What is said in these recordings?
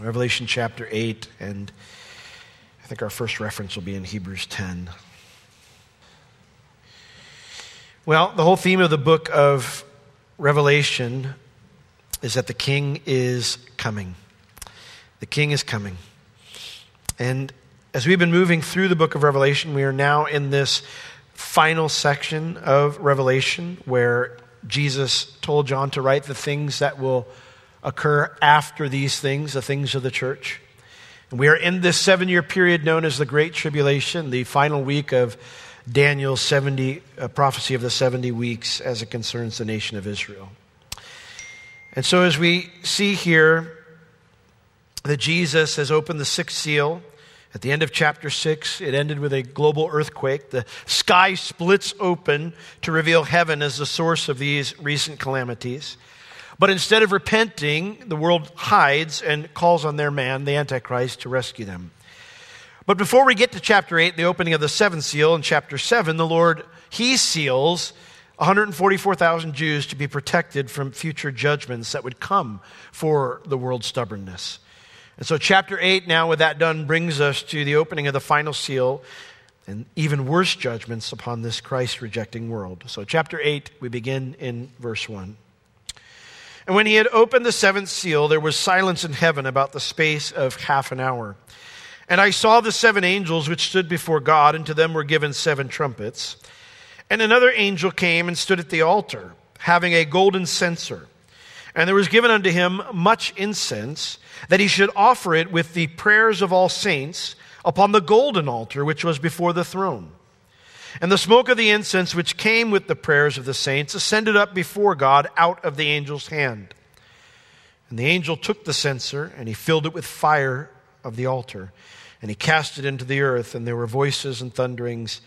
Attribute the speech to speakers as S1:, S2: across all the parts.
S1: Revelation chapter 8, and I think our first reference will be in Hebrews 10. Well, the whole theme of the book of Revelation is that the king is coming. The king is coming. And as we've been moving through the book of Revelation, we are now in this final section of Revelation where Jesus told John to write the things that will occur after these things, the things of the church. And we are in this seven year period known as the Great Tribulation, the final week of Daniel's 70, uh, prophecy of the 70 weeks as it concerns the nation of Israel. And so, as we see here that Jesus has opened the sixth seal, at the end of chapter 6, it ended with a global earthquake. The sky splits open to reveal heaven as the source of these recent calamities. But instead of repenting, the world hides and calls on their man, the Antichrist, to rescue them. But before we get to chapter 8, the opening of the seventh seal, in chapter 7, the Lord, He seals 144,000 Jews to be protected from future judgments that would come for the world's stubbornness. And so, chapter 8, now with that done, brings us to the opening of the final seal and even worse judgments upon this Christ rejecting world. So, chapter 8, we begin in verse 1. And when he had opened the seventh seal, there was silence in heaven about the space of half an hour. And I saw the seven angels which stood before God, and to them were given seven trumpets. And another angel came and stood at the altar, having a golden censer. And there was given unto him much incense, that he should offer it with the prayers of all saints upon the golden altar which was before the throne. And the smoke of the incense which came with the prayers of the saints ascended up before God out of the angel's hand. And the angel took the censer, and he filled it with fire of the altar, and he cast it into the earth, and there were voices and thunderings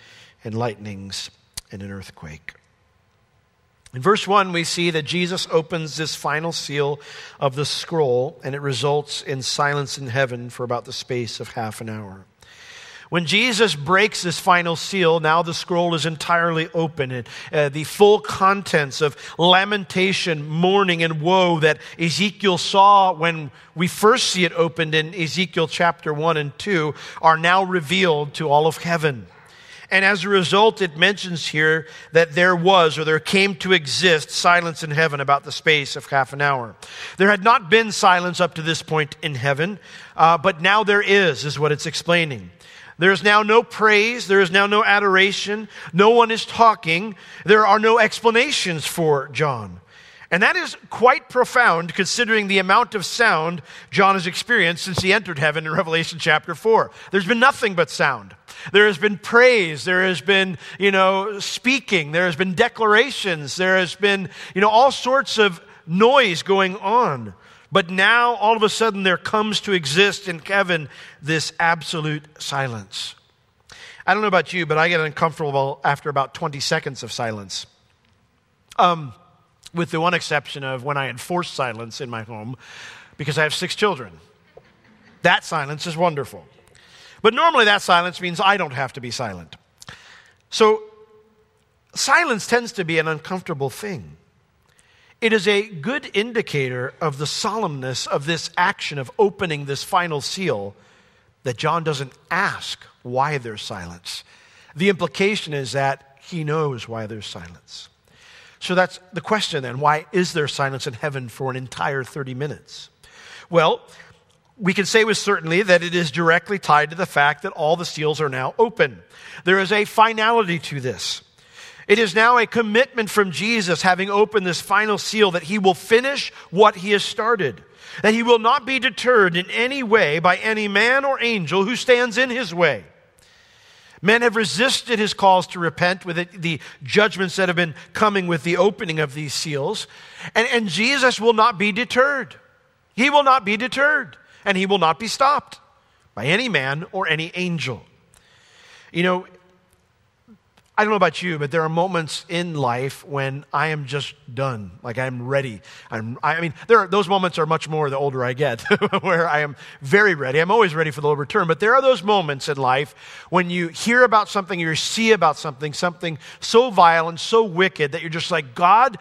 S1: and lightnings and an earthquake. In verse 1, we see that Jesus opens this final seal of the scroll, and it results in silence in heaven for about the space of half an hour. When Jesus breaks this final seal, now the scroll is entirely open. And uh, the full contents of lamentation, mourning, and woe that Ezekiel saw when we first see it opened in Ezekiel chapter 1 and 2 are now revealed to all of heaven. And as a result, it mentions here that there was or there came to exist silence in heaven about the space of half an hour. There had not been silence up to this point in heaven, uh, but now there is, is what it's explaining. There is now no praise. There is now no adoration. No one is talking. There are no explanations for John. And that is quite profound considering the amount of sound John has experienced since he entered heaven in Revelation chapter 4. There's been nothing but sound. There has been praise. There has been, you know, speaking. There has been declarations. There has been, you know, all sorts of noise going on. But now, all of a sudden, there comes to exist in heaven this absolute silence. I don't know about you, but I get uncomfortable after about 20 seconds of silence. Um, with the one exception of when I enforce silence in my home because I have six children. That silence is wonderful. But normally that silence means I don't have to be silent. So silence tends to be an uncomfortable thing. It is a good indicator of the solemnness of this action of opening this final seal that John doesn't ask why there's silence. The implication is that he knows why there's silence. So that's the question then. Why is there silence in heaven for an entire 30 minutes? Well, we can say with certainty that it is directly tied to the fact that all the seals are now open. There is a finality to this. It is now a commitment from Jesus, having opened this final seal, that he will finish what he has started, that he will not be deterred in any way by any man or angel who stands in his way. Men have resisted his calls to repent with the judgments that have been coming with the opening of these seals. And, and Jesus will not be deterred. He will not be deterred and he will not be stopped by any man or any angel. You know, I don't know about you, but there are moments in life when I am just done. Like I'm ready. I'm, I mean, there are, those moments are much more the older I get, where I am very ready. I'm always ready for the Lord return. But there are those moments in life when you hear about something, or you see about something, something so vile and so wicked that you're just like, God,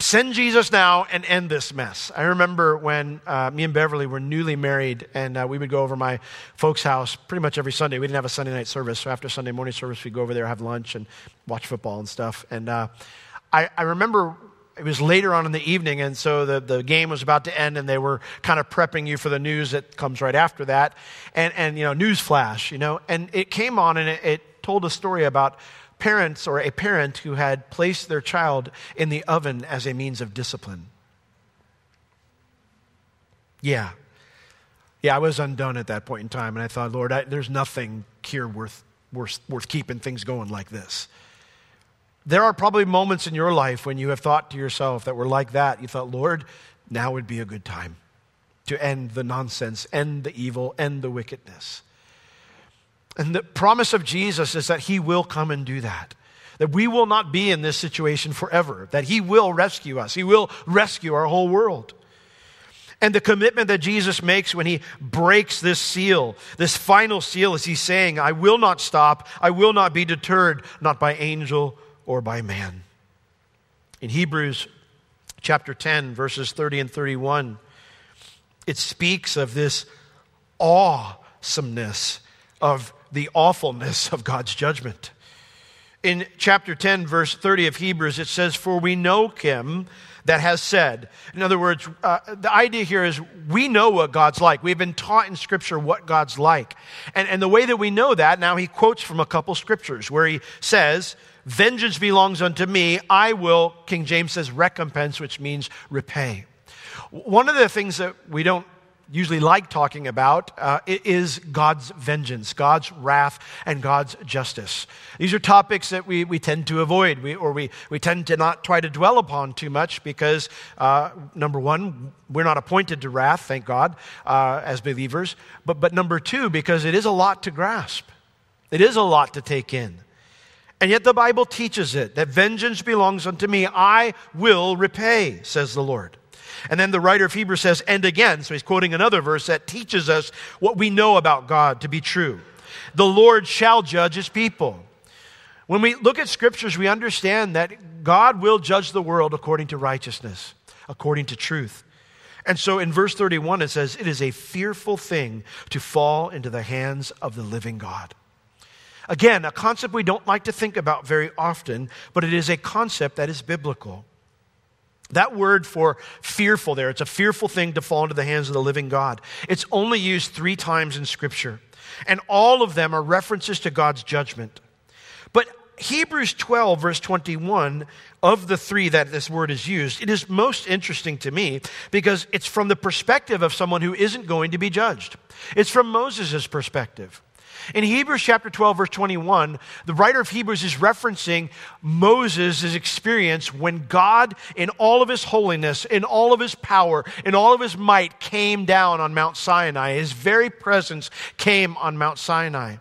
S1: Send Jesus now and end this mess. I remember when uh, me and Beverly were newly married, and uh, we would go over my folks' house pretty much every Sunday. We didn't have a Sunday night service, so after Sunday morning service, we'd go over there, have lunch, and watch football and stuff. And uh, I, I remember it was later on in the evening, and so the, the game was about to end, and they were kind of prepping you for the news that comes right after that. And, and you know, news flash, you know, and it came on, and it, it told a story about parents or a parent who had placed their child in the oven as a means of discipline. Yeah. Yeah, I was undone at that point in time, and I thought, Lord, I, there's nothing here worth, worth, worth keeping things going like this. There are probably moments in your life when you have thought to yourself that were like that. You thought, Lord, now would be a good time to end the nonsense, end the evil, end the wickedness. And the promise of Jesus is that he will come and do that. That we will not be in this situation forever, that he will rescue us, he will rescue our whole world. And the commitment that Jesus makes when he breaks this seal, this final seal, is he's saying, I will not stop, I will not be deterred, not by angel or by man. In Hebrews chapter 10, verses 30 and 31, it speaks of this awesomeness of the awfulness of God's judgment. In chapter 10, verse 30 of Hebrews, it says, For we know him that has said. In other words, uh, the idea here is we know what God's like. We've been taught in Scripture what God's like. And, and the way that we know that, now he quotes from a couple scriptures where he says, Vengeance belongs unto me. I will, King James says, recompense, which means repay. One of the things that we don't usually like talking about uh, is God's vengeance, God's wrath, and God's justice. These are topics that we, we tend to avoid, we, or we, we tend to not try to dwell upon too much because, uh, number one, we're not appointed to wrath, thank God, uh, as believers. But, but number two, because it is a lot to grasp, it is a lot to take in. And yet the Bible teaches it that vengeance belongs unto me, I will repay, says the Lord. And then the writer of Hebrews says, and again, so he's quoting another verse that teaches us what we know about God to be true. The Lord shall judge his people. When we look at scriptures, we understand that God will judge the world according to righteousness, according to truth. And so in verse 31, it says, It is a fearful thing to fall into the hands of the living God. Again, a concept we don't like to think about very often, but it is a concept that is biblical. That word for fearful there, it's a fearful thing to fall into the hands of the living God. It's only used three times in Scripture, and all of them are references to God's judgment. But Hebrews 12, verse 21, of the three that this word is used, it is most interesting to me because it's from the perspective of someone who isn't going to be judged. It's from Moses' perspective. In Hebrews chapter 12, verse 21, the writer of Hebrews is referencing Moses' experience when God, in all of his holiness, in all of his power, in all of his might, came down on Mount Sinai. His very presence came on Mount Sinai.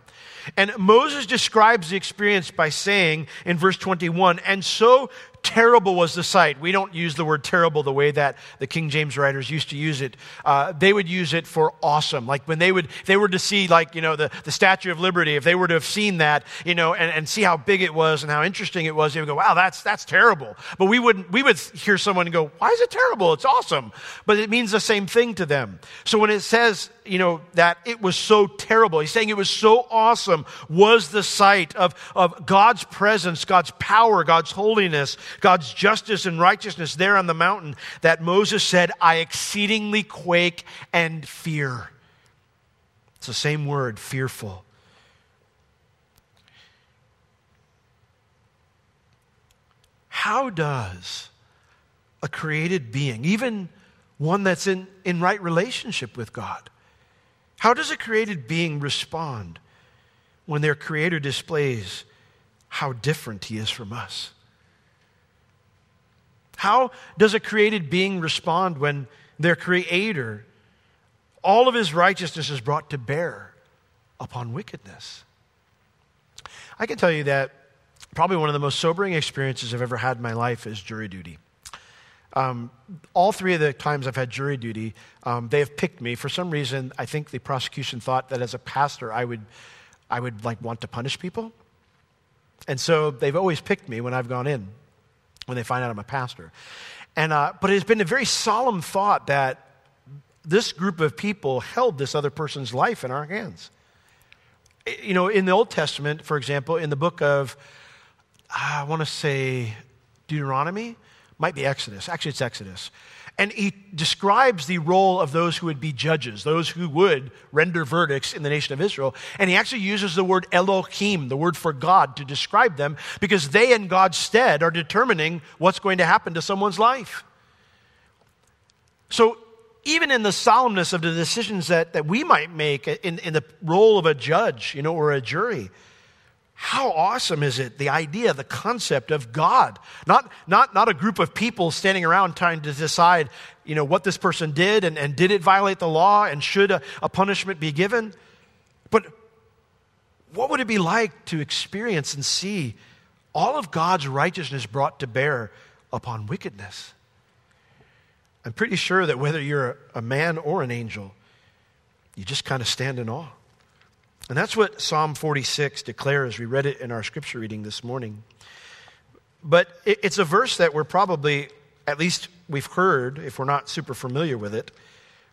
S1: And Moses describes the experience by saying in verse 21, and so terrible was the sight. We don't use the word terrible the way that the King James writers used to use it. Uh, they would use it for awesome. Like when they would, they were to see like, you know, the, the Statue of Liberty, if they were to have seen that, you know, and, and see how big it was and how interesting it was, they would go, wow, that's, that's terrible. But we wouldn't, we would hear someone go, why is it terrible? It's awesome. But it means the same thing to them. So when it says, you know, that it was so terrible, he's saying it was so awesome was the sight of, of God's presence, God's power, God's holiness, God's justice and righteousness there on the mountain that Moses said, I exceedingly quake and fear. It's the same word, fearful. How does a created being, even one that's in, in right relationship with God, how does a created being respond when their creator displays how different he is from us? How does a created being respond when their creator, all of his righteousness is brought to bear upon wickedness? I can tell you that probably one of the most sobering experiences I've ever had in my life is jury duty. Um, all three of the times I've had jury duty, um, they have picked me. For some reason, I think the prosecution thought that as a pastor, I would, I would like want to punish people. And so they've always picked me when I've gone in when they find out I'm a pastor. And, uh, but it's been a very solemn thought that this group of people held this other person's life in our hands. You know, in the Old Testament, for example, in the book of, I want to say Deuteronomy, might be Exodus. Actually, it's Exodus. And he describes the role of those who would be judges, those who would render verdicts in the nation of Israel. And he actually uses the word Elohim, the word for God, to describe them because they, in God's stead, are determining what's going to happen to someone's life. So, even in the solemnness of the decisions that, that we might make in, in the role of a judge, you know, or a jury, how awesome is it, the idea, the concept of God? Not, not, not a group of people standing around trying to decide, you know, what this person did and, and did it violate the law and should a, a punishment be given? But what would it be like to experience and see all of God's righteousness brought to bear upon wickedness? I'm pretty sure that whether you're a man or an angel, you just kind of stand in awe. And that's what Psalm 46 declares. We read it in our scripture reading this morning. But it's a verse that we're probably, at least we've heard, if we're not super familiar with it.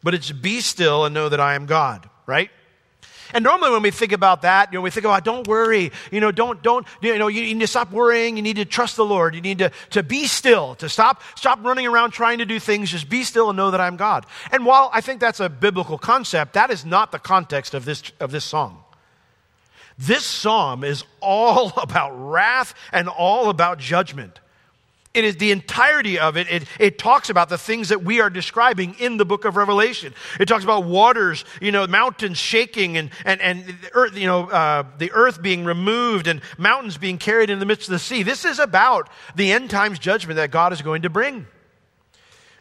S1: But it's be still and know that I am God, right? And normally when we think about that, you know, we think about don't worry, you know, don't, don't, you know, you need to stop worrying. You need to trust the Lord. You need to, to be still, to stop, stop running around trying to do things. Just be still and know that I'm God. And while I think that's a biblical concept, that is not the context of this, of this song. This psalm is all about wrath and all about judgment. It is the entirety of it, it. It talks about the things that we are describing in the book of Revelation. It talks about waters, you know, mountains shaking and, and, and the earth, you know, uh, the earth being removed and mountains being carried in the midst of the sea. This is about the end times judgment that God is going to bring.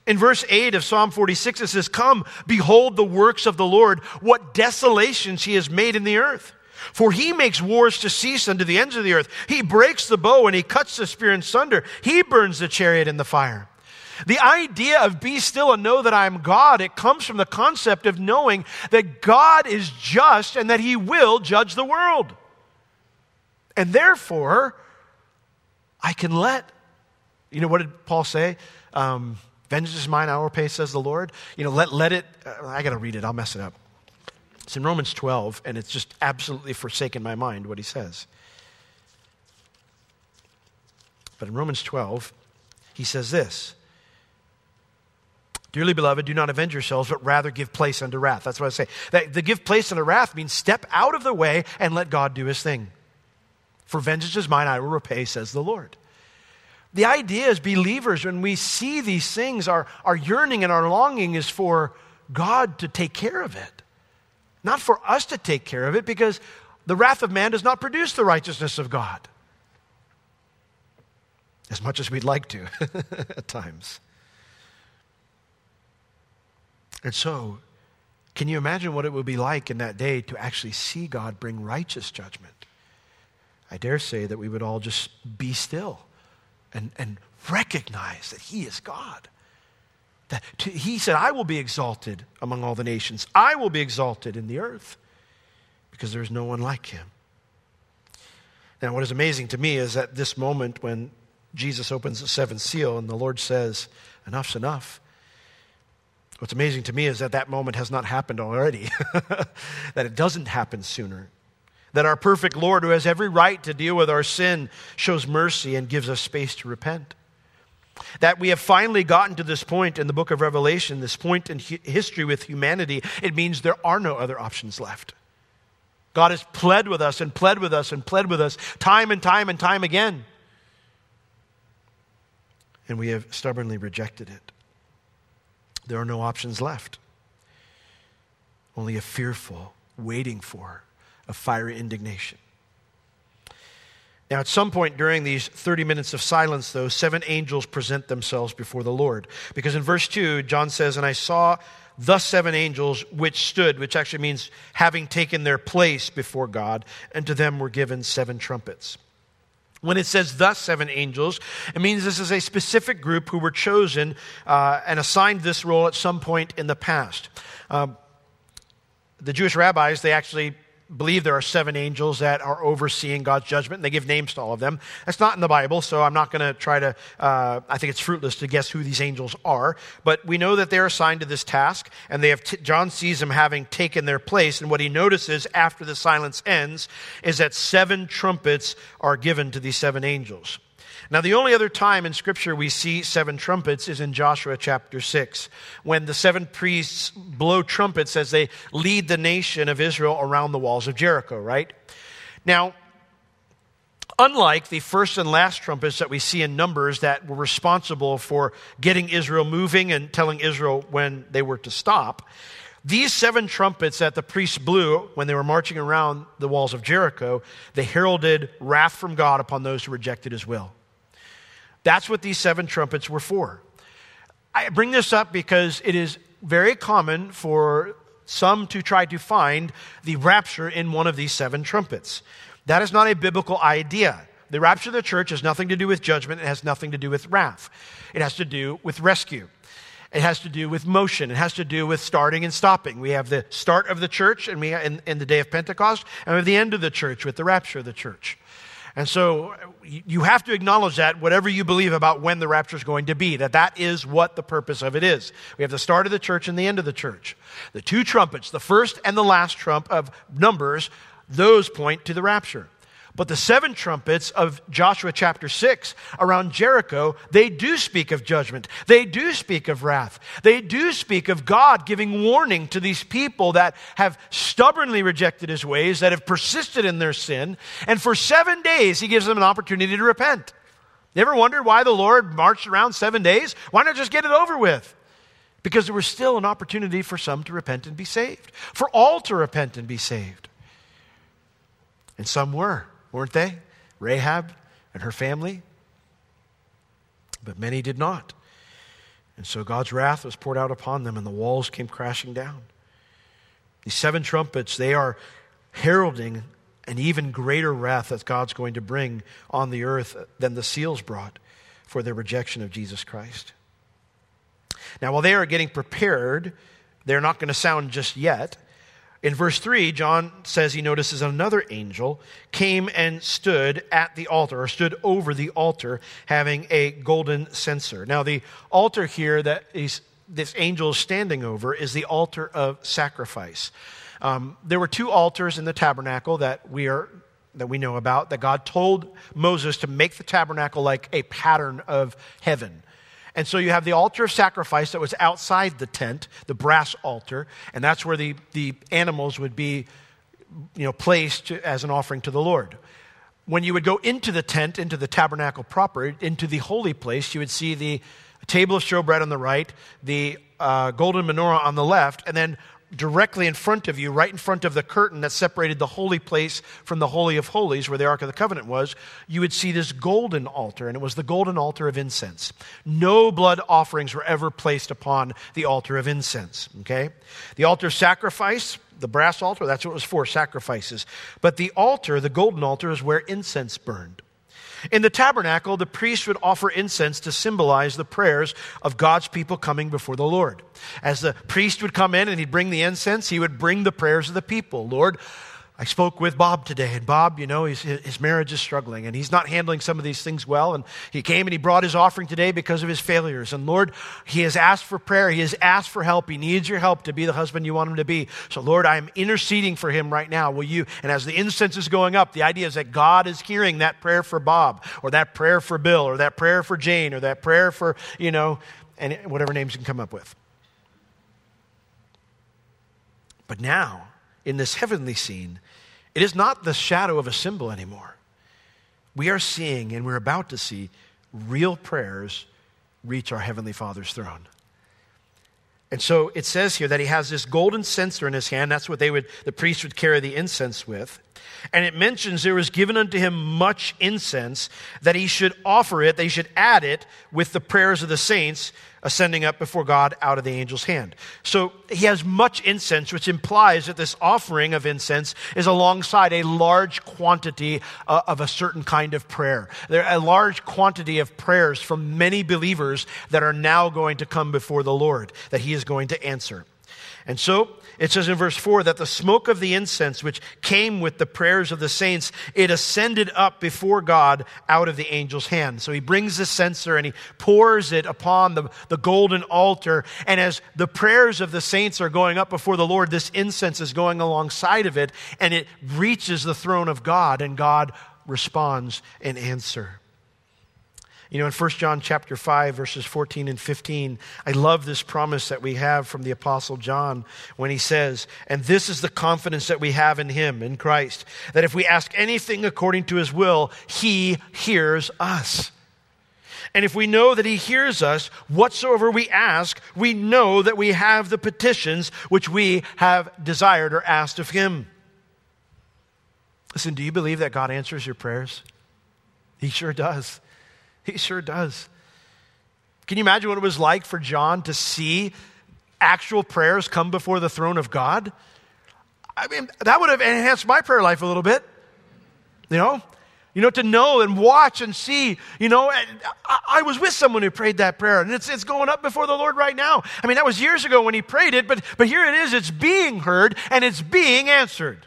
S1: In verse 8 of Psalm 46, it says, Come, behold the works of the Lord, what desolations he has made in the earth. For he makes wars to cease unto the ends of the earth. He breaks the bow and he cuts the spear in sunder. He burns the chariot in the fire. The idea of be still and know that I am God, it comes from the concept of knowing that God is just and that he will judge the world. And therefore, I can let, you know, what did Paul say? Um, Vengeance is mine, I will pay, says the Lord. You know, let, let it, uh, I got to read it, I'll mess it up. It's in Romans 12, and it's just absolutely forsaken my mind what he says. But in Romans 12, he says this Dearly beloved, do not avenge yourselves, but rather give place unto wrath. That's what I say. That the give place unto wrath means step out of the way and let God do his thing. For vengeance is mine, I will repay, says the Lord. The idea is, believers, when we see these things, our, our yearning and our longing is for God to take care of it. Not for us to take care of it, because the wrath of man does not produce the righteousness of God. As much as we'd like to at times. And so, can you imagine what it would be like in that day to actually see God bring righteous judgment? I dare say that we would all just be still and, and recognize that He is God. He said, I will be exalted among all the nations. I will be exalted in the earth because there is no one like him. Now, what is amazing to me is that this moment when Jesus opens the seventh seal and the Lord says, Enough's enough. What's amazing to me is that that moment has not happened already, that it doesn't happen sooner. That our perfect Lord, who has every right to deal with our sin, shows mercy and gives us space to repent. That we have finally gotten to this point in the book of Revelation, this point in history with humanity, it means there are no other options left. God has pled with us and pled with us and pled with us time and time and time again. And we have stubbornly rejected it. There are no options left, only a fearful waiting for a fiery indignation. Now, at some point during these 30 minutes of silence, though, seven angels present themselves before the Lord. Because in verse 2, John says, And I saw the seven angels which stood, which actually means having taken their place before God, and to them were given seven trumpets. When it says the seven angels, it means this is a specific group who were chosen uh, and assigned this role at some point in the past. Um, the Jewish rabbis, they actually believe there are seven angels that are overseeing God's judgment, and they give names to all of them. That's not in the Bible, so I'm not going to try to, uh, I think it's fruitless to guess who these angels are. But we know that they're assigned to this task, and they have t- John sees them having taken their place. And what he notices after the silence ends is that seven trumpets are given to these seven angels. Now, the only other time in Scripture we see seven trumpets is in Joshua chapter 6, when the seven priests blow trumpets as they lead the nation of Israel around the walls of Jericho, right? Now, unlike the first and last trumpets that we see in Numbers that were responsible for getting Israel moving and telling Israel when they were to stop, these seven trumpets that the priests blew when they were marching around the walls of Jericho, they heralded wrath from God upon those who rejected his will. That's what these seven trumpets were for. I bring this up because it is very common for some to try to find the rapture in one of these seven trumpets. That is not a biblical idea. The rapture of the church has nothing to do with judgment, it has nothing to do with wrath. It has to do with rescue. It has to do with motion. It has to do with starting and stopping. We have the start of the church and we in, in the day of Pentecost, and we have the end of the church with the rapture of the church. And so you have to acknowledge that whatever you believe about when the rapture is going to be, that that is what the purpose of it is. We have the start of the church and the end of the church. The two trumpets, the first and the last trump of numbers, those point to the rapture. But the seven trumpets of Joshua chapter 6 around Jericho, they do speak of judgment. They do speak of wrath. They do speak of God giving warning to these people that have stubbornly rejected his ways, that have persisted in their sin. And for seven days, he gives them an opportunity to repent. You ever wondered why the Lord marched around seven days? Why not just get it over with? Because there was still an opportunity for some to repent and be saved, for all to repent and be saved. And some were weren't they? Rahab and her family. But many did not. And so God's wrath was poured out upon them, and the walls came crashing down. These seven trumpets, they are heralding an even greater wrath that God's going to bring on the earth than the seals brought for their rejection of Jesus Christ. Now, while they are getting prepared, they're not going to sound just yet. In verse 3, John says he notices another angel came and stood at the altar, or stood over the altar, having a golden censer. Now, the altar here that this angel is standing over is the altar of sacrifice. Um, there were two altars in the tabernacle that we are that we know about that God told Moses to make the tabernacle like a pattern of heaven. And so you have the altar of sacrifice that was outside the tent, the brass altar, and that's where the, the animals would be you know, placed as an offering to the Lord. When you would go into the tent, into the tabernacle proper, into the holy place, you would see the table of showbread on the right, the uh, golden menorah on the left, and then directly in front of you, right in front of the curtain that separated the holy place from the Holy of Holies, where the Ark of the Covenant was, you would see this golden altar, and it was the golden altar of incense. No blood offerings were ever placed upon the altar of incense, okay? The altar of sacrifice, the brass altar, that's what it was for, sacrifices. But the altar, the golden altar, is where incense burned. In the tabernacle, the priest would offer incense to symbolize the prayers of God's people coming before the Lord. As the priest would come in and he'd bring the incense, he would bring the prayers of the people. Lord, I spoke with Bob today, and Bob, you know, his, his marriage is struggling, and he's not handling some of these things well. And he came and he brought his offering today because of his failures. And Lord, he has asked for prayer. He has asked for help. He needs your help to be the husband you want him to be. So, Lord, I am interceding for him right now. Will you? And as the incense is going up, the idea is that God is hearing that prayer for Bob, or that prayer for Bill, or that prayer for Jane, or that prayer for, you know, and whatever names you can come up with. But now, in this heavenly scene, it is not the shadow of a symbol anymore. We are seeing and we're about to see real prayers reach our Heavenly Father's throne. And so it says here that he has this golden censer in his hand. That's what they would, the priest would carry the incense with. And it mentions there was given unto him much incense, that he should offer it, they should add it with the prayers of the saints ascending up before God out of the angel's hand. So he has much incense, which implies that this offering of incense is alongside a large quantity uh, of a certain kind of prayer. There are a large quantity of prayers from many believers that are now going to come before the Lord, that he is going to answer. And so it says in verse 4 that the smoke of the incense, which came with the prayers of the saints, it ascended up before God out of the angel's hand. So he brings the censer and he pours it upon the, the golden altar. And as the prayers of the saints are going up before the Lord, this incense is going alongside of it and it reaches the throne of God, and God responds in answer. You know, in 1 John chapter 5, verses 14 and 15, I love this promise that we have from the Apostle John when he says, And this is the confidence that we have in him, in Christ, that if we ask anything according to his will, he hears us. And if we know that he hears us, whatsoever we ask, we know that we have the petitions which we have desired or asked of him. Listen, do you believe that God answers your prayers? He sure does. He sure does. Can you imagine what it was like for John to see actual prayers come before the throne of God? I mean, that would have enhanced my prayer life a little bit. You know? You know, to know and watch and see, you know, I, I, was with someone who prayed that prayer, and it's, it's going up before the Lord right now. I mean, that was years ago when he prayed it, but, but here it is, it's being heard and it's being answered.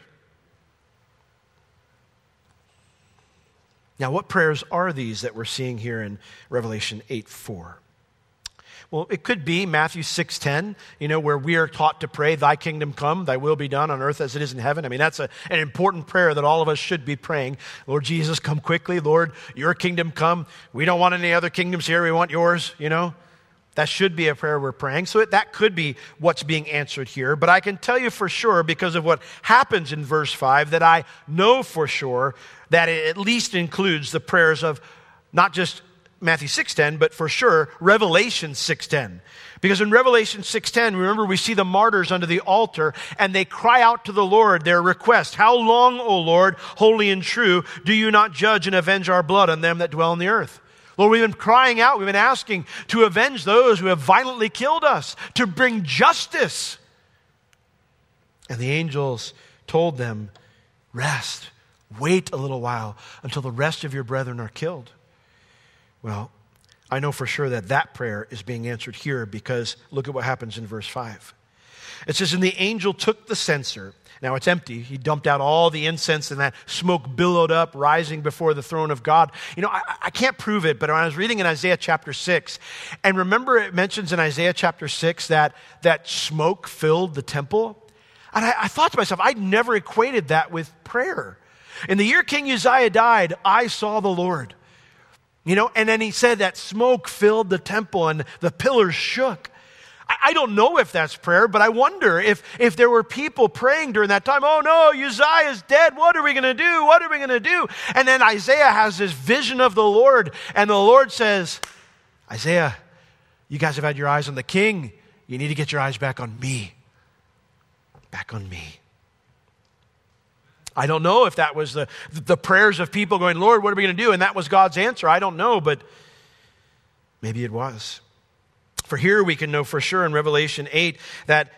S1: Now, what prayers are these that we're seeing here in Revelation 8 4? Well, it could be Matthew 6:10, you know, where we are taught to pray, "Thy kingdom come, thy will be done on earth as it is in heaven." I mean, that's a, an important prayer that all of us should be praying. Lord Jesus, come quickly. Lord, your kingdom come. We don't want any other kingdoms here. We want yours, you know. That should be a prayer we're praying. So that could be what's being answered here. But I can tell you for sure, because of what happens in verse 5, that I know for sure that it at least includes the prayers of not just Matthew 6:10, but for sure Revelation 6:10. Because in Revelation 6:10, remember we see the martyrs under the altar and they cry out to the Lord their request, "How long, O Lord, holy and true, do you not judge and avenge our blood on them that dwell on the earth?" Lord, we've been crying out, we've been asking to avenge those who have violently killed us, to bring justice. And the angels told them, Rest, wait a little while until the rest of your brethren are killed. Well, I know for sure that that prayer is being answered here because look at what happens in verse 5. It says, And the angel took the censer now it's empty. He dumped out all the incense and that smoke billowed up, rising before the throne of God. You know, I, I can't prove it, but when I was reading in Isaiah chapter 6, and remember it mentions in Isaiah chapter 6 that, that smoke filled the temple. And I, I thought to myself, I'd never equated that with prayer. In the year King Uzziah died, I saw the Lord. You know, and then he said that smoke filled the temple and the pillars shook. I don't know if that's prayer, but I wonder if, if there were people praying during that time, oh no, Uzziah is dead. What are we going to do? What are we going to do? And then Isaiah has this vision of the Lord, and the Lord says, Isaiah, you guys have had your eyes on the king. You need to get your eyes back on me. Back on me. I don't know if that was the, the prayers of people going, Lord, what are we going to do? And that was God's answer. I don't know, but maybe it was. For here we can know for sure in Revelation 8 that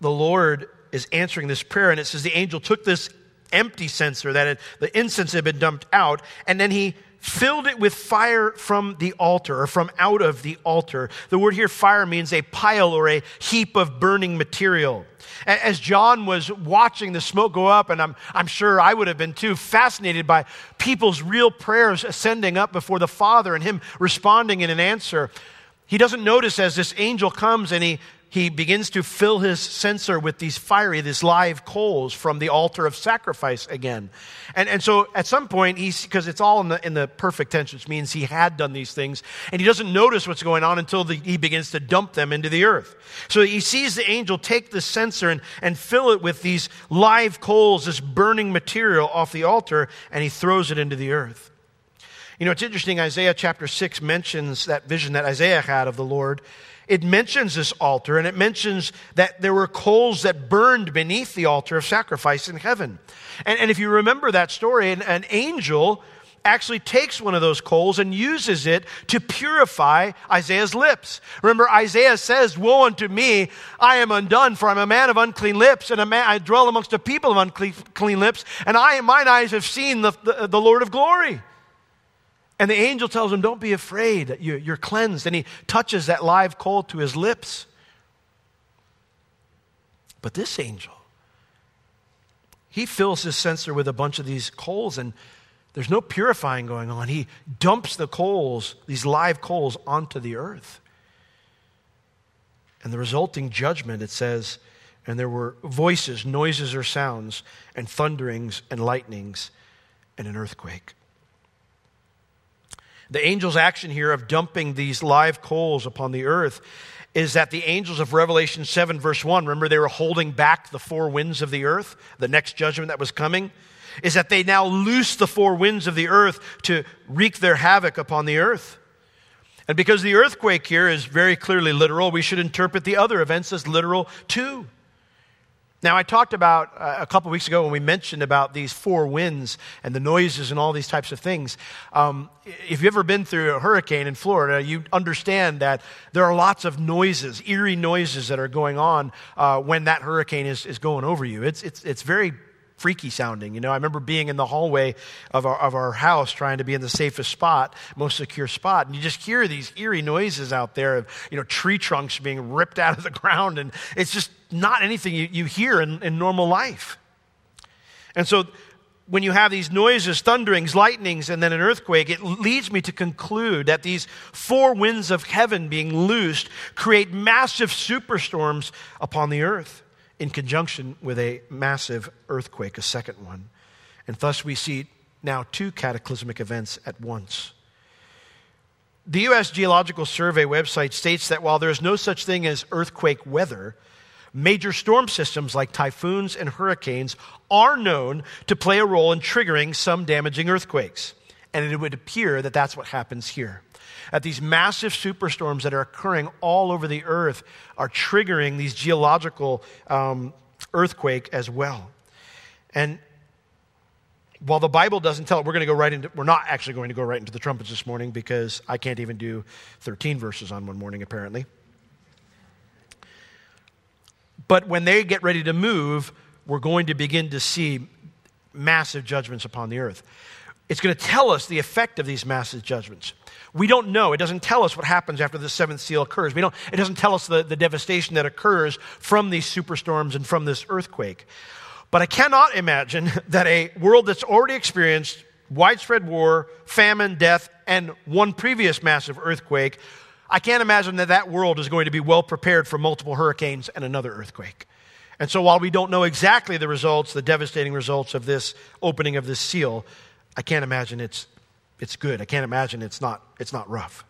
S1: the Lord is answering this prayer. And it says the angel took this empty censer, that the incense had been dumped out, and then he filled it with fire from the altar or from out of the altar. The word here, fire, means a pile or a heap of burning material. As John was watching the smoke go up, and I'm, I'm sure I would have been too, fascinated by people's real prayers ascending up before the Father and him responding in an answer. He doesn't notice as this angel comes and he, he begins to fill his censer with these fiery, these live coals from the altar of sacrifice again. And, and so at some point, he's, because it's all in the, in the perfect tense, which means he had done these things, and he doesn't notice what's going on until the, he begins to dump them into the earth. So he sees the angel take the censer and, and fill it with these live coals, this burning material off the altar, and he throws it into the earth. You know, it's interesting, Isaiah chapter 6 mentions that vision that Isaiah had of the Lord. It mentions this altar, and it mentions that there were coals that burned beneath the altar of sacrifice in heaven. And, and if you remember that story, an, an angel actually takes one of those coals and uses it to purify Isaiah's lips. Remember, Isaiah says, Woe unto me, I am undone, for I'm a man of unclean lips, and a man, I dwell amongst a people of unclean lips, and I mine eyes have seen the, the, the Lord of glory. And the angel tells him, Don't be afraid, you're cleansed. And he touches that live coal to his lips. But this angel, he fills his censer with a bunch of these coals and there's no purifying going on. He dumps the coals, these live coals, onto the earth. And the resulting judgment, it says, and there were voices, noises, or sounds, and thunderings, and lightnings, and an earthquake. The angel's action here of dumping these live coals upon the earth is that the angels of Revelation 7, verse 1, remember they were holding back the four winds of the earth, the next judgment that was coming, is that they now loose the four winds of the earth to wreak their havoc upon the earth. And because the earthquake here is very clearly literal, we should interpret the other events as literal too. Now, I talked about uh, a couple weeks ago when we mentioned about these four winds and the noises and all these types of things. Um, if you've ever been through a hurricane in Florida, you understand that there are lots of noises, eerie noises that are going on uh, when that hurricane is, is going over you. It's, it's, it's very freaky sounding. You know, I remember being in the hallway of our, of our house trying to be in the safest spot, most secure spot, and you just hear these eerie noises out there of, you know, tree trunks being ripped out of the ground, and it's just not anything you, you hear in, in normal life. And so when you have these noises, thunderings, lightnings, and then an earthquake, it leads me to conclude that these four winds of heaven being loosed create massive superstorms upon the earth in conjunction with a massive earthquake, a second one. And thus we see now two cataclysmic events at once. The U.S. Geological Survey website states that while there is no such thing as earthquake weather, major storm systems like typhoons and hurricanes are known to play a role in triggering some damaging earthquakes. And it would appear that that's what happens here at these massive superstorms that are occurring all over the earth are triggering these geological um, earthquake as well. And while the Bible doesn't tell it, we're going to go right into, we're not actually going to go right into the trumpets this morning because I can't even do 13 verses on one morning, apparently. But when they get ready to move, we're going to begin to see massive judgments upon the earth. It's going to tell us the effect of these massive judgments. We don't know. It doesn't tell us what happens after the seventh seal occurs. We don't, it doesn't tell us the, the devastation that occurs from these superstorms and from this earthquake. But I cannot imagine that a world that's already experienced widespread war, famine, death, and one previous massive earthquake, I can't imagine that that world is going to be well prepared for multiple hurricanes and another earthquake. And so while we don't know exactly the results, the devastating results of this opening of this seal, I can't imagine it's it's good. I can't imagine it's not, it's not rough.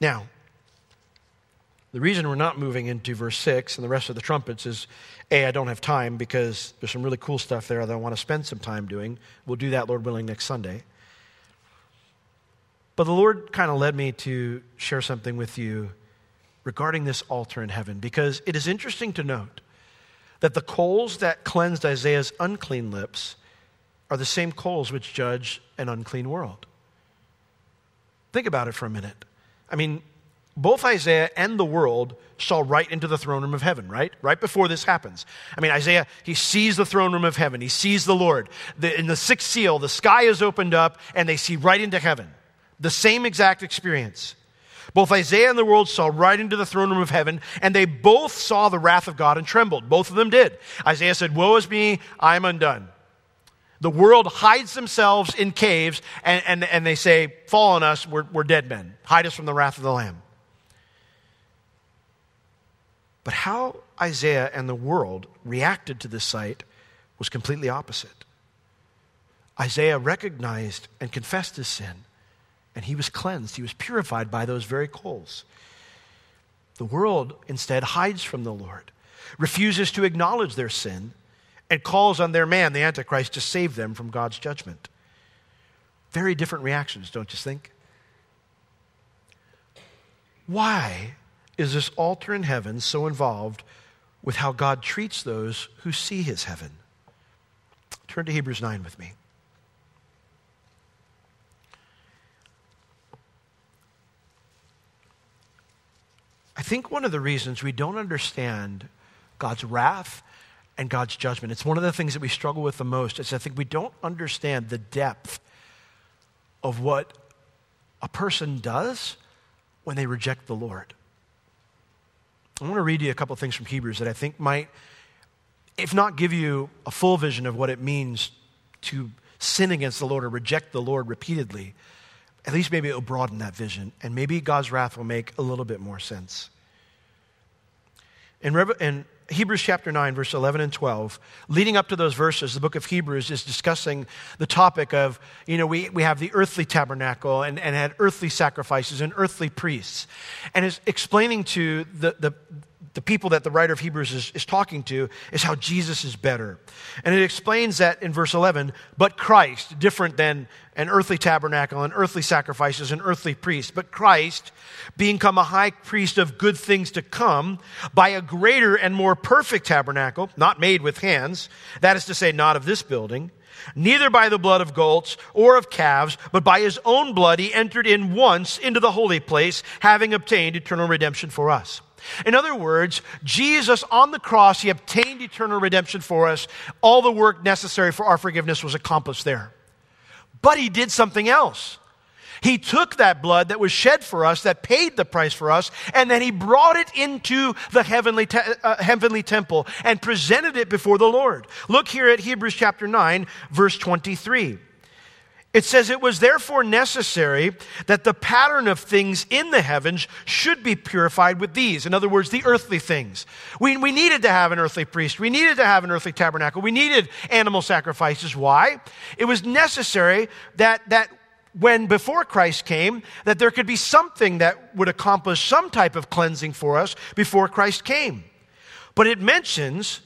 S1: Now, the reason we're not moving into verse 6 and the rest of the trumpets is A, I don't have time because there's some really cool stuff there that I want to spend some time doing. We'll do that, Lord willing, next Sunday. But the Lord kind of led me to share something with you regarding this altar in heaven because it is interesting to note that the coals that cleansed Isaiah's unclean lips are the same coals which judge an unclean world. Think about it for a minute. I mean, both Isaiah and the world saw right into the throne room of heaven, right? Right before this happens. I mean, Isaiah, he sees the throne room of heaven, he sees the Lord. The, in the sixth seal, the sky is opened up and they see right into heaven. The same exact experience. Both Isaiah and the world saw right into the throne room of heaven, and they both saw the wrath of God and trembled. Both of them did. Isaiah said, Woe is me, I am undone. The world hides themselves in caves and, and, and they say, Fall on us, we're, we're dead men. Hide us from the wrath of the Lamb. But how Isaiah and the world reacted to this sight was completely opposite. Isaiah recognized and confessed his sin, and he was cleansed. He was purified by those very coals. The world instead hides from the Lord, refuses to acknowledge their sin, and calls on their man, the Antichrist, to save them from God's judgment. Very different reactions, don't you think? Why is this altar in heaven so involved with how God treats those who see his heaven? Turn to Hebrews 9 with me. I think one of the reasons we don't understand God's wrath and God's judgment. It's one of the things that we struggle with the most. Is I think we don't understand the depth of what a person does when they reject the Lord. I want to read you a couple things from Hebrews that I think might, if not give you a full vision of what it means to sin against the Lord or reject the Lord repeatedly, at least maybe it'll broaden that vision, and maybe God's wrath will make a little bit more sense. In, in Hebrews chapter 9, verse 11 and 12, leading up to those verses, the book of Hebrews is discussing the topic of, you know, we, we have the earthly tabernacle and, and had earthly sacrifices and earthly priests. And is explaining to the, the, the people that the writer of Hebrews is, is talking to is how Jesus is better. And it explains that in verse 11, but Christ, different than an earthly tabernacle and earthly sacrifices and earthly priests, but Christ, being come a high priest of good things to come, by a greater and more perfect tabernacle, not made with hands, that is to say, not of this building, neither by the blood of goats or of calves, but by his own blood he entered in once into the holy place, having obtained eternal redemption for us. In other words, Jesus on the cross, he obtained eternal redemption for us. All the work necessary for our forgiveness was accomplished there. But he did something else. He took that blood that was shed for us, that paid the price for us, and then he brought it into the heavenly, te- uh, heavenly temple and presented it before the Lord. Look here at Hebrews chapter 9, verse 23. It says, It was therefore necessary that the pattern of things in the heavens should be purified with these. In other words, the earthly things. We, we needed to have an earthly priest. We needed to have an earthly tabernacle. We needed animal sacrifices. Why? It was necessary that, that when before Christ came, that there could be something that would accomplish some type of cleansing for us before Christ came. But it mentions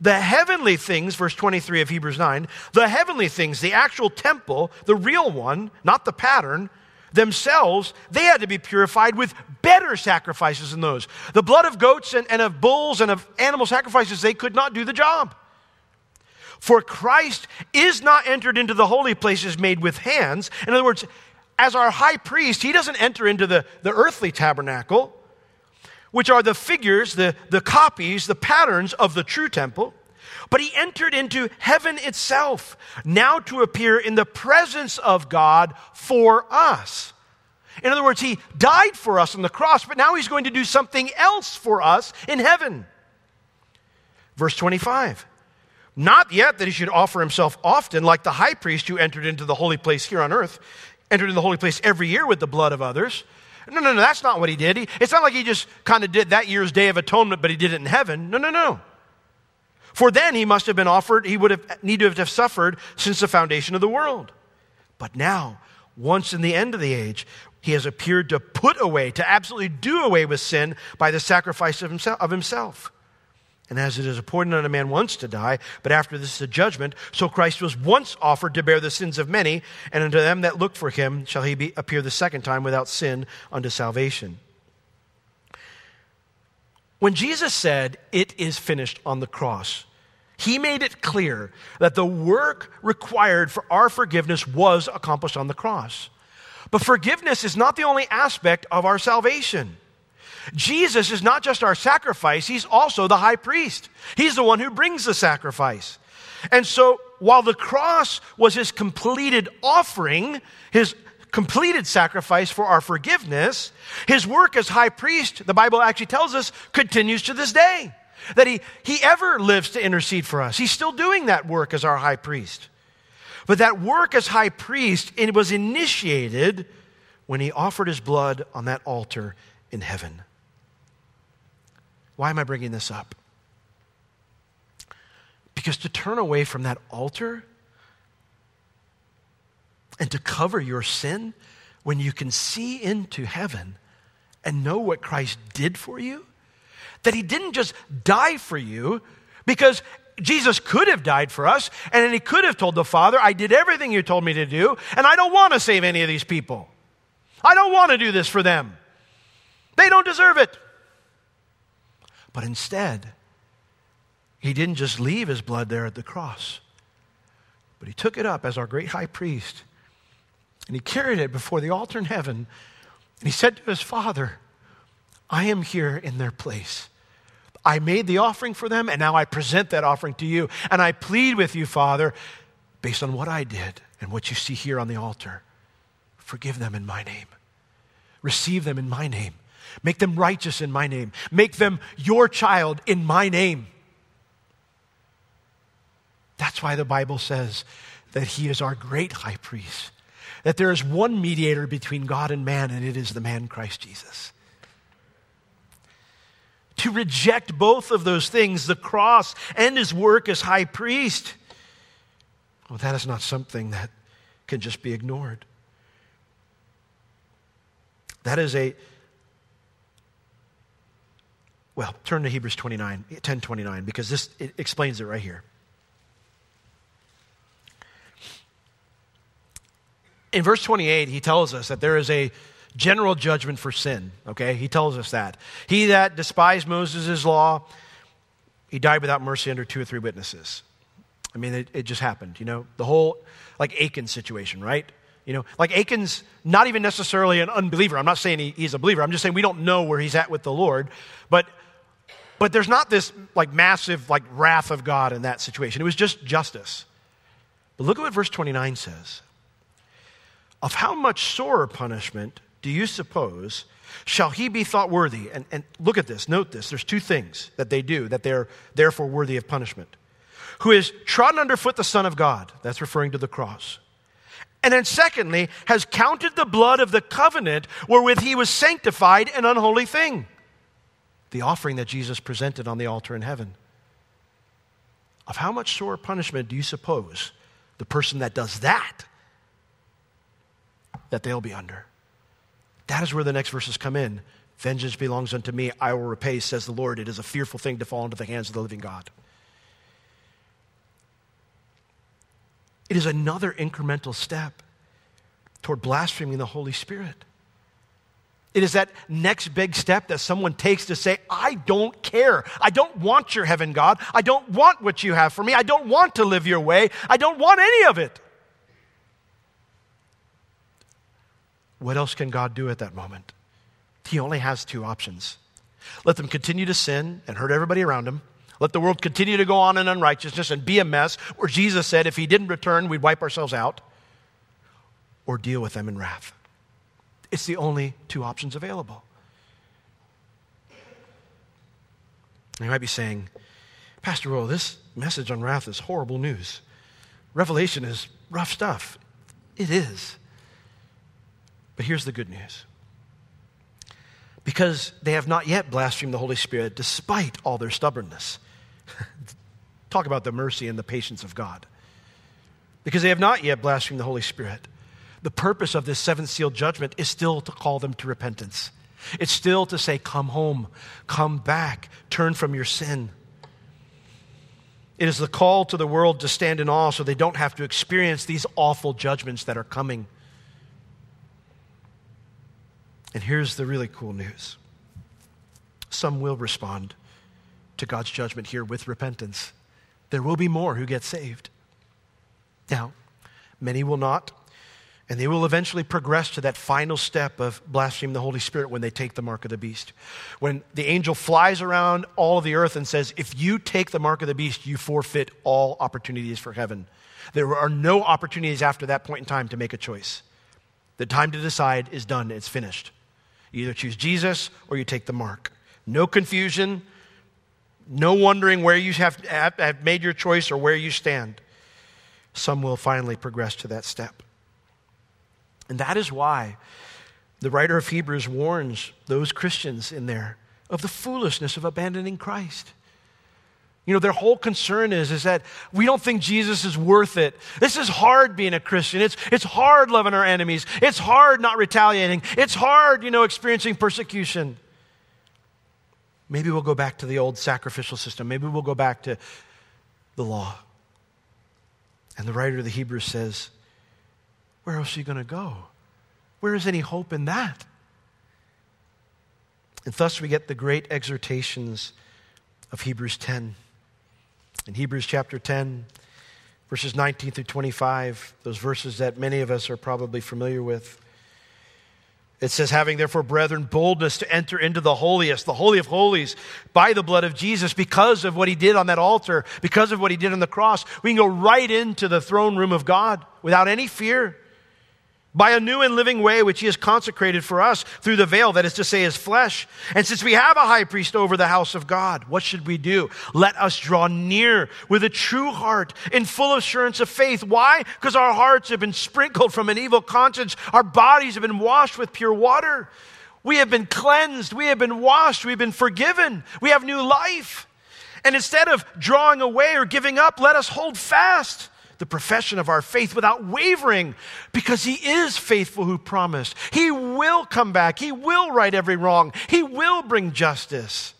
S1: the heavenly things, verse 23 of Hebrews 9, the heavenly things, the actual temple, the real one, not the pattern, themselves, they had to be purified with better sacrifices than those. The blood of goats and, and of bulls and of animal sacrifices, they could not do the job. For Christ is not entered into the holy places made with hands. In other words, as our high priest, he doesn't enter into the, the earthly tabernacle which are the figures, the, the copies, the patterns of the true temple. But he entered into heaven itself, now to appear in the presence of God for us. In other words, he died for us on the cross, but now he's going to do something else for us in heaven. Verse 25. Not yet that he should offer himself often, like the high priest who entered into the holy place here on earth, entered in the holy place every year with the blood of others. No, no, no, that's not what he did. He, it's not like he just kind of did that year's Day of Atonement, but he did it in heaven. No, no, no. For then he must have been offered, he would have needed to have suffered since the foundation of the world. But now, once in the end of the age, he has appeared to put away, to absolutely do away with sin by the sacrifice of himself. Of himself. And as it is appointed unto man once to die, but after this is a judgment, so Christ was once offered to bear the sins of many, and unto them that look for him shall he be, appear the second time without sin unto salvation. When Jesus said, It is finished on the cross, he made it clear that the work required for our forgiveness was accomplished on the cross. But forgiveness is not the only aspect of our salvation. Jesus is not just our sacrifice, he's also the high priest. He's the one who brings the sacrifice. And so, while the cross was his completed offering, his completed sacrifice for our forgiveness, his work as high priest, the Bible actually tells us, continues to this day. That he, he ever lives to intercede for us. He's still doing that work as our high priest. But that work as high priest, it was initiated when he offered his blood on that altar in heaven. Why am I bringing this up? Because to turn away from that altar and to cover your sin when you can see into heaven and know what Christ did for you, that he didn't just die for you because Jesus could have died for us, and he could have told the Father, I did everything you told me to do, and I don't want to save any of these people. I don't want to do this for them. They don't deserve it. But instead, he didn't just leave his blood there at the cross, but he took it up as our great high priest and he carried it before the altar in heaven. And he said to his father, I am here in their place. I made the offering for them, and now I present that offering to you. And I plead with you, Father, based on what I did and what you see here on the altar, forgive them in my name. Receive them in my name. Make them righteous in my name. Make them your child in my name. That's why the Bible says that he is our great high priest, that there is one mediator between God and man, and it is the man Christ Jesus. To reject both of those things, the cross and his work as high priest, well, that is not something that can just be ignored. That is a well, turn to Hebrews 29, 1029, because this it explains it right here. In verse 28, he tells us that there is a general judgment for sin, okay? He tells us that. He that despised Moses' law, he died without mercy under two or three witnesses. I mean, it, it just happened, you know? The whole, like, Achan situation, right? You know, like Achan's not even necessarily an unbeliever. I'm not saying he, he's a believer. I'm just saying we don't know where he's at with the Lord. But but there's not this like massive like wrath of God in that situation. It was just justice. But look at what verse 29 says. Of how much sorer punishment do you suppose shall he be thought worthy? And, and look at this, note this. There's two things that they do that they're therefore worthy of punishment. Who has trodden underfoot the Son of God, that's referring to the cross. And then, secondly, has counted the blood of the covenant wherewith he was sanctified an unholy thing the offering that Jesus presented on the altar in heaven. Of how much sore punishment do you suppose the person that does that that they'll be under? That is where the next verses come in. Vengeance belongs unto me, I will repay, says the Lord. It is a fearful thing to fall into the hands of the living God. It is another incremental step toward blaspheming the Holy Spirit. It is that next big step that someone takes to say, I don't care. I don't want your heaven, God. I don't want what you have for me. I don't want to live your way. I don't want any of it. What else can God do at that moment? He only has two options. Let them continue to sin and hurt everybody around him. Let the world continue to go on in unrighteousness and be a mess, where Jesus said if he didn't return, we'd wipe ourselves out, or deal with them in wrath. It's the only two options available. You might be saying, Pastor Will, this message on wrath is horrible news. Revelation is rough stuff. It is. But here's the good news. Because they have not yet blasphemed the Holy Spirit despite all their stubbornness. Talk about the mercy and the patience of God. Because they have not yet blasphemed the Holy Spirit the purpose of this seventh seal judgment is still to call them to repentance. It's still to say, Come home, come back, turn from your sin. It is the call to the world to stand in awe so they don't have to experience these awful judgments that are coming. And here's the really cool news some will respond to God's judgment here with repentance. There will be more who get saved. Now, many will not. And they will eventually progress to that final step of blaspheming the Holy Spirit when they take the mark of the beast. When the angel flies around all of the earth and says, If you take the mark of the beast, you forfeit all opportunities for heaven. There are no opportunities after that point in time to make a choice. The time to decide is done, it's finished. You either choose Jesus or you take the mark. No confusion, no wondering where you have, have made your choice or where you stand. Some will finally progress to that step. And that is why the writer of Hebrews warns those Christians in there of the foolishness of abandoning Christ. You know, their whole concern is, is that we don't think Jesus is worth it. This is hard being a Christian. It's, it's hard loving our enemies. It's hard not retaliating. It's hard, you know, experiencing persecution. Maybe we'll go back to the old sacrificial system. Maybe we'll go back to the law. And the writer of the Hebrews says, where else are you going to go? Where is any hope in that? And thus we get the great exhortations of Hebrews 10. In Hebrews chapter 10, verses 19 through 25, those verses that many of us are probably familiar with. It says, having therefore, brethren, boldness to enter into the holiest, the holy of holies, by the blood of Jesus, because of what he did on that altar, because of what he did on the cross, we can go right into the throne room of God without any fear. By a new and living way which he has consecrated for us through the veil, that is to say, his flesh. And since we have a high priest over the house of God, what should we do? Let us draw near with a true heart in full assurance of faith. Why? Because our hearts have been sprinkled from an evil conscience, our bodies have been washed with pure water. We have been cleansed, we have been washed, we've been forgiven, we have new life. And instead of drawing away or giving up, let us hold fast the profession of our faith without wavering because He is faithful who promised. He will come back, He will right every wrong, He will bring justice.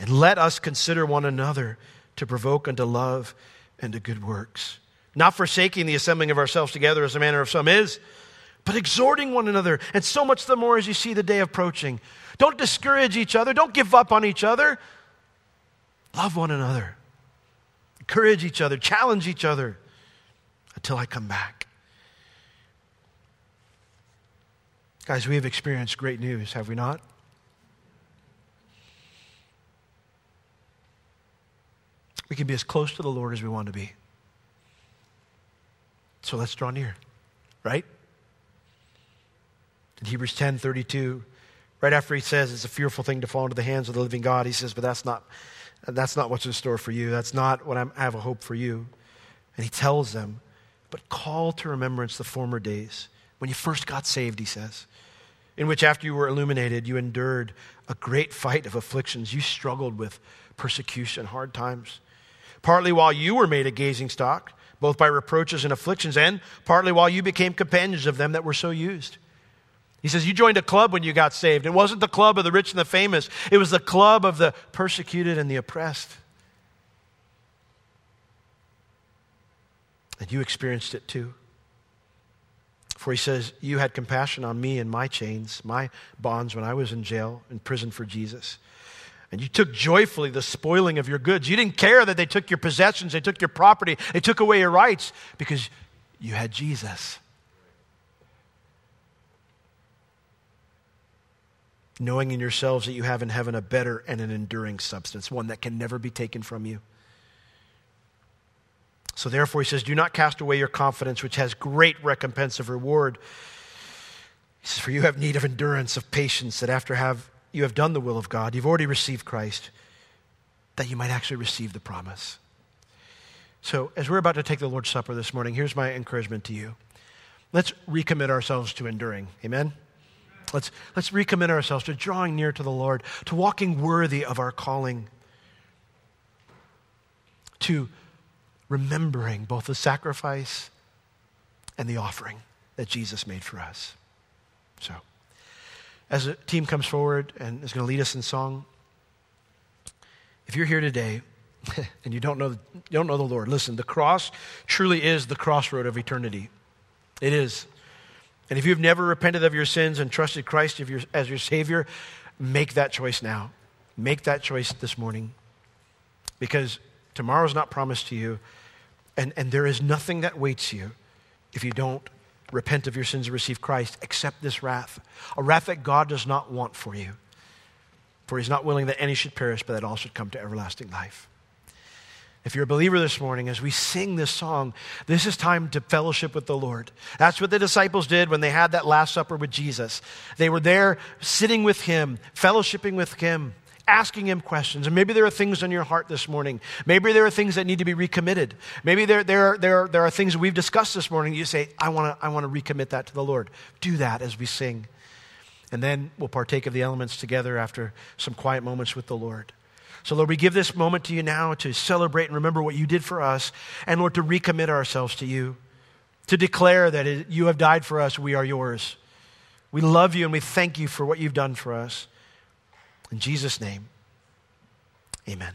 S1: And let us consider one another to provoke unto love and to good works, not forsaking the assembling of ourselves together as the manner of some is, but exhorting one another, and so much the more as you see the day approaching. Don't discourage each other, don't give up on each other. Love one another encourage each other, challenge each other until I come back. Guys, we have experienced great news, have we not? We can be as close to the Lord as we want to be. So let's draw near, right? In Hebrews 10 32, right after he says it's a fearful thing to fall into the hands of the living God, he says, But that's not that's not what's in store for you. That's not what I'm, i have a hope for you. And he tells them, but call to remembrance the former days when you first got saved, he says, in which after you were illuminated, you endured a great fight of afflictions. You struggled with persecution, hard times. Partly while you were made a gazing stock, both by reproaches and afflictions, and partly while you became companions of them that were so used. He says, You joined a club when you got saved. It wasn't the club of the rich and the famous, it was the club of the persecuted and the oppressed. And you experienced it too. For he says, You had compassion on me and my chains, my bonds when I was in jail, in prison for Jesus. And you took joyfully the spoiling of your goods. You didn't care that they took your possessions, they took your property, they took away your rights because you had Jesus. Knowing in yourselves that you have in heaven a better and an enduring substance, one that can never be taken from you. So therefore, he says, Do not cast away your confidence, which has great recompense of reward. He says, For you have need of endurance, of patience, that after have, you have done the will of God, you've already received Christ, that you might actually receive the promise. So, as we're about to take the Lord's Supper this morning, here's my encouragement to you. Let's recommit ourselves to enduring. Amen? Let's, let's recommit ourselves to drawing near to the Lord, to walking worthy of our calling, to remembering both the sacrifice and the offering that Jesus made for us. So, as a team comes forward and is going to lead us in song, if you're here today and you don't know, you don't know the Lord, listen, the cross truly is the crossroad of eternity. It is. And if you've never repented of your sins and trusted Christ as your Savior, make that choice now. Make that choice this morning. Because tomorrow's not promised to you, and, and there is nothing that waits you if you don't repent of your sins and receive Christ, accept this wrath. A wrath that God does not want for you. For he's not willing that any should perish, but that all should come to everlasting life. If you're a believer this morning, as we sing this song, this is time to fellowship with the Lord. That's what the disciples did when they had that Last Supper with Jesus. They were there sitting with Him, fellowshipping with Him, asking Him questions. And maybe there are things on your heart this morning. Maybe there are things that need to be recommitted. Maybe there, there, there, there are things we've discussed this morning. You say, I want to I wanna recommit that to the Lord. Do that as we sing. And then we'll partake of the elements together after some quiet moments with the Lord. So, Lord, we give this moment to you now to celebrate and remember what you did for us, and Lord, to recommit ourselves to you, to declare that you have died for us, we are yours. We love you and we thank you for what you've done for us. In Jesus' name, amen.